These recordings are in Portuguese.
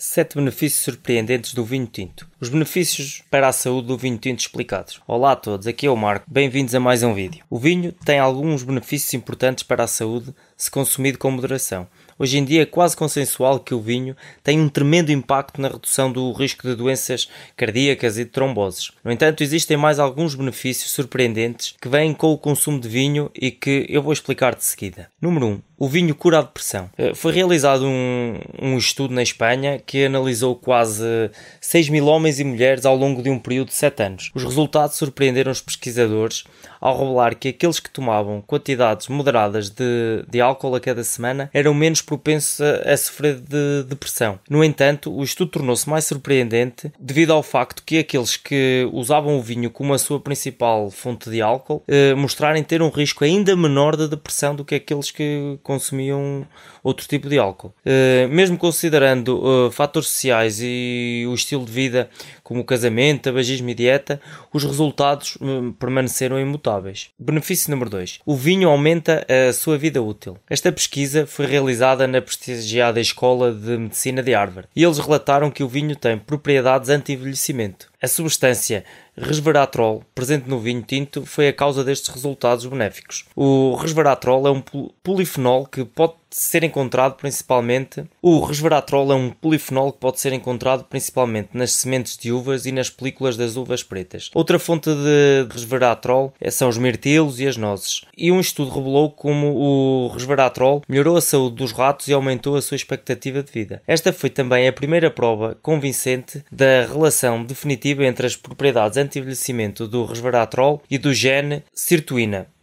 Sete benefícios surpreendentes do vinho tinto. Os benefícios para a saúde do vinho tinto explicados. Olá a todos, aqui é o Marco. Bem-vindos a mais um vídeo. O vinho tem alguns benefícios importantes para a saúde se consumido com moderação. Hoje em dia é quase consensual que o vinho tem um tremendo impacto na redução do risco de doenças cardíacas e de tromboses. No entanto, existem mais alguns benefícios surpreendentes que vêm com o consumo de vinho e que eu vou explicar de seguida. Número 1. O vinho cura a depressão. Eh, foi realizado um, um, estudo na Espanha que analisou quase 6 mil homens e mulheres ao longo de um período de 7 anos. Os resultados surpreenderam os pesquisadores ao revelar que aqueles que tomavam quantidades moderadas de, de álcool a cada semana eram menos propensos a, a sofrer de depressão. No entanto, o estudo tornou-se mais surpreendente devido ao facto que aqueles que usavam o vinho como a sua principal fonte de álcool eh, mostrarem ter um risco ainda menor de depressão do que aqueles que consumiam outro tipo de álcool. Uh, mesmo considerando uh, fatores sociais e o estilo de vida, como casamento, tabagismo e dieta, os resultados uh, permaneceram imutáveis. Benefício número 2. O vinho aumenta a sua vida útil. Esta pesquisa foi realizada na prestigiada Escola de Medicina de Harvard e eles relataram que o vinho tem propriedades anti-envelhecimento. A substância resveratrol presente no vinho tinto foi a causa destes resultados benéficos. O resveratrol é um polifenol que pode ser encontrado principalmente o resveratrol é um polifenol que pode ser encontrado principalmente nas sementes de uvas e nas películas das uvas pretas. Outra fonte de resveratrol são os mirtilos e as nozes. E um estudo revelou como o resveratrol melhorou a saúde dos ratos e aumentou a sua expectativa de vida. Esta foi também a primeira prova convincente da relação definitiva entre as propriedades anti-envelhecimento do resveratrol e do gene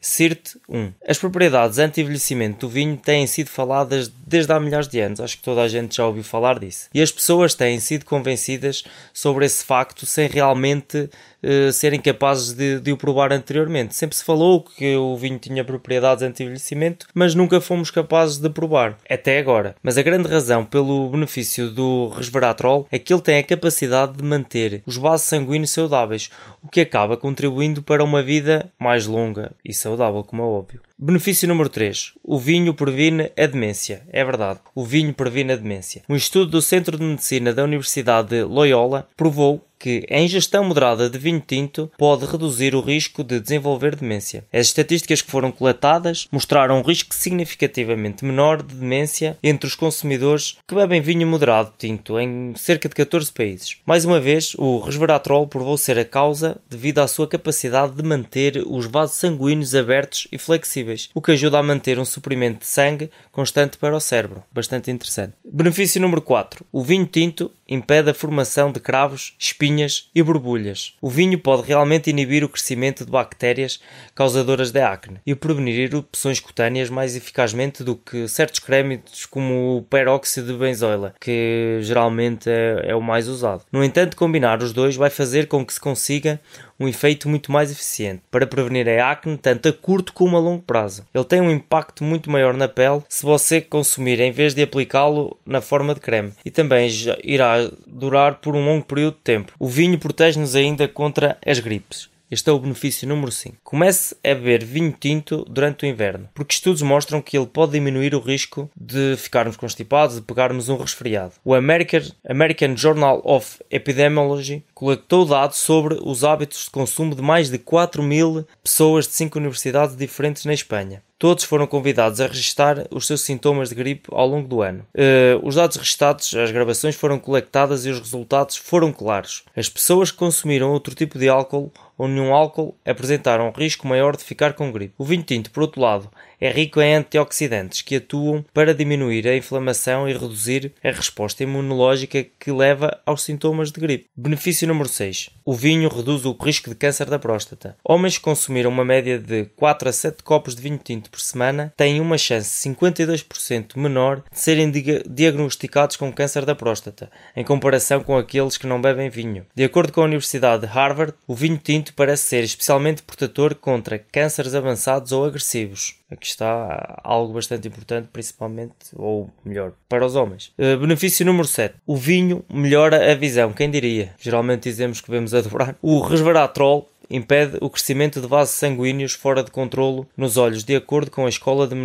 sirtuina, CIRT-1. As propriedades anti-envelhecimento do vinho têm sido faladas desde há milhares de anos, acho que toda a gente já ouviu falar disso. E as pessoas têm sido convencidas sobre esse facto sem realmente uh, serem capazes de, de, o provar anteriormente. Sempre se falou que o vinho tinha propriedades anti-envelhecimento, mas nunca fomos capazes de provar, até agora. Mas a grande razão pelo benefício do resveratrol é que ele tem a capacidade de manter os vasos sanguíneos saudáveis, o que acaba contribuindo para uma vida mais longa e saudável saudável, como é óbvio. Benefício número 3. O vinho previne a demência. É verdade, o vinho previne a demência. Um estudo do Centro de Medicina da Universidade de Loyola provou que a ingestão moderada de vinho tinto pode reduzir o risco de desenvolver demência. As estatísticas que foram coletadas mostraram um risco significativamente menor de demência entre os consumidores que bebem vinho moderado tinto em cerca de 14 países. Mais uma vez, o resveratrol provou ser a causa devido à sua capacidade de manter os vasos sanguíneos abertos e flexíveis, o que ajuda a manter um suprimento de sangue constante para o cérebro. Bastante interessante. Benefício número 4. O vinho tinto impede a formação de cravos, espinhas e borbulhas. O vinho pode realmente inibir o crescimento de bactérias causadoras de acne e prevenir erupções cutâneas mais eficazmente do que certos crémitos como o peróxido de benzoila, que geralmente é, é o mais usado. No entanto, combinar os dois vai fazer com que se consiga um efeito muito mais eficiente para prevenir a acne tanto a curto como a longo prazo. Ele tem um impacto muito maior na pele se você consumir em vez de aplicá-lo na forma de creme e também irá durar por um longo período de tempo. O vinho protege-nos ainda contra as gripes. Este é o benefício número 5. Comece a beber vinho tinto durante o inverno, porque estudos mostram que ele pode diminuir o risco de ficarmos constipados, de pegarmos um resfriado. O American, American Journal of Epidemiology coletou dados sobre os hábitos de consumo de mais de 4 mil pessoas de 5 universidades diferentes na Espanha. Todos foram convidados a registrar os seus sintomas de gripe ao longo do ano. Uh, os dados registados, as gravações foram coletadas e os resultados foram claros. As pessoas que consumiram outro tipo de álcool ou nenhum álcool apresentaram um risco maior de ficar com gripe. O vinho tinto, por outro lado, é rico em antioxidantes que atuam para diminuir a inflamação e reduzir a resposta imunológica que leva aos sintomas de gripe. Benefício número 6. O vinho reduz o risco de câncer da próstata. Homens que consumiram uma média de 4 a 7 copos de vinho tinto por semana têm uma chance 52% menor de serem diagnosticados com câncer da próstata, em comparação com aqueles que não bebem vinho. De acordo com a Universidade de Harvard, o vinho tinto parece ser especialmente protetor contra cânceres avançados ou agressivos. Aqui está algo bastante importante, principalmente, ou melhor, para os homens. Uh, benefício número 7. O vinho melhora a visão. Quem diria? Geralmente dizemos que vemos a dobrar. O resveratrol impede o crescimento de vasos sanguíneos fora de controlo nos olhos, de acordo com a Escola de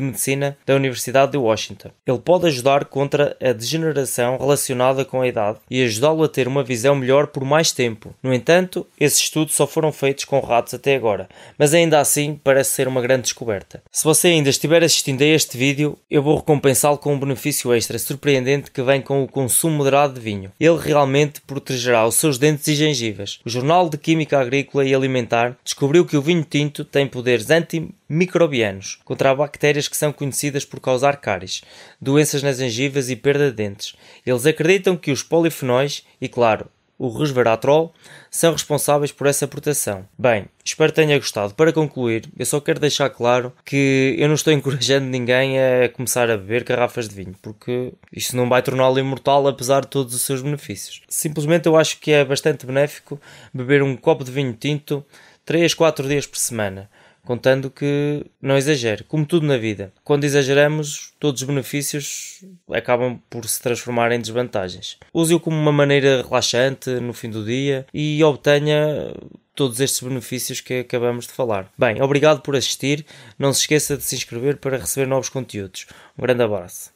Medicina da Universidade de Washington. Ele pode ajudar contra a degeneração relacionada com a idade e ajudá-lo a ter uma visão melhor por mais tempo. No entanto, esses estudos só foram feitos com ratos até agora, mas ainda assim parece ser uma grande descoberta. Se você ainda estiver assistindo a este vídeo, eu vou recompensá-lo com um benefício extra surpreendente que vem com o consumo moderado de vinho. Ele realmente protegerá os seus dentes e gengivas. O Jornal de Química Agrícola e Alimentar descobriu que o vinho tinto tem poderes antimicrobianos contra bactérias que são conhecidas por causar cáries, doenças nas gengivas e perda de dentes. Eles acreditam que os polifenóis e, claro, o resveratrol, são responsáveis por essa proteção. Bem, espero que tenha gostado. Para concluir, eu só quero deixar claro que eu não estou encorajando ninguém a começar a beber garrafas de vinho, porque isso não vai torná-lo imortal apesar de todos os seus benefícios. Simplesmente eu acho que é bastante benéfico beber um copo de vinho tinto 3, 4 dias por semana contando que não exagere, como tudo na vida. Quando exageramos, todos os benefícios acabam por se transformar em desvantagens. Use-o como uma maneira relaxante no fim do dia e obtenha todos estes benefícios que acabamos de falar. Bem, obrigado por assistir. Não se esqueça de se inscrever para receber novos conteúdos. Um grande abraço.